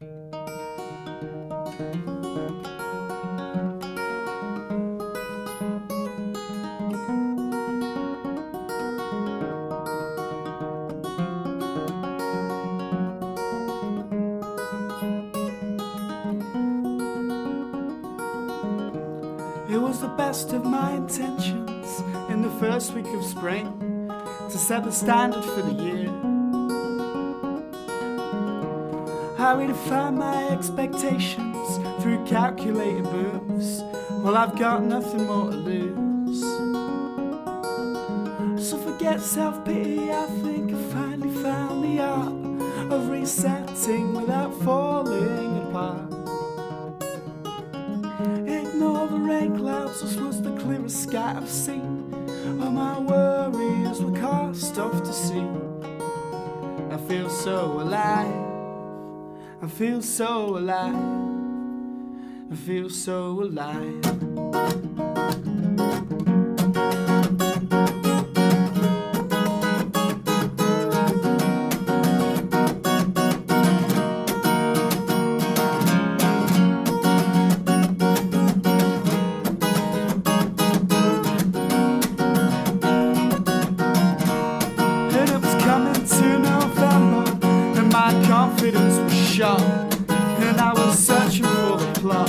It was the best of my intentions in the first week of spring to set the standard for the year. I redefine my expectations through calculated moves. Well, I've got nothing more to lose. So forget self pity, I think I finally found the art of resetting without falling apart. Ignore the rain clouds, this was the clearest sky I've seen. All my worries were cast off to sea. I feel so alive. I feel so alive. I feel so alive. And I was searching for the plot.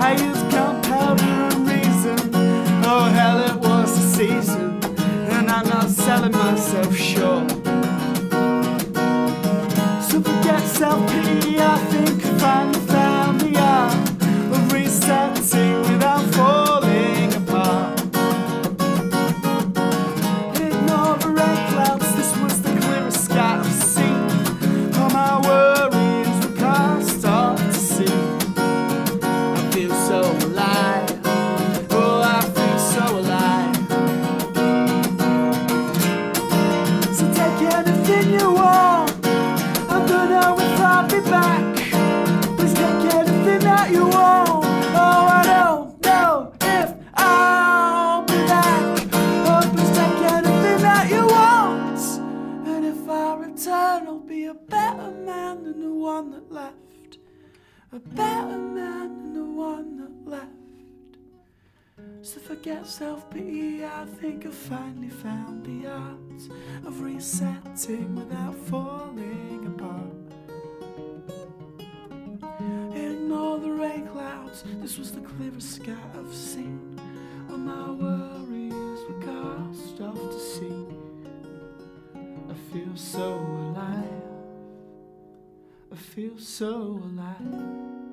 I used gunpowder and reason, oh hell, it was the season, and I'm not selling myself short. So forget self you I'm gonna if I'll be back. Please take anything that you want. Oh, I don't know if I'll be back. Oh, please take anything that you want. And if I return, I'll be a better man than the one that left. A better man than the one that left. So forget self pity, I think I've finally found the art of resetting without falling apart. Ignore the rain clouds, this was the clearest sky I've seen. All my worries were cast off to sea. I feel so alive, I feel so alive.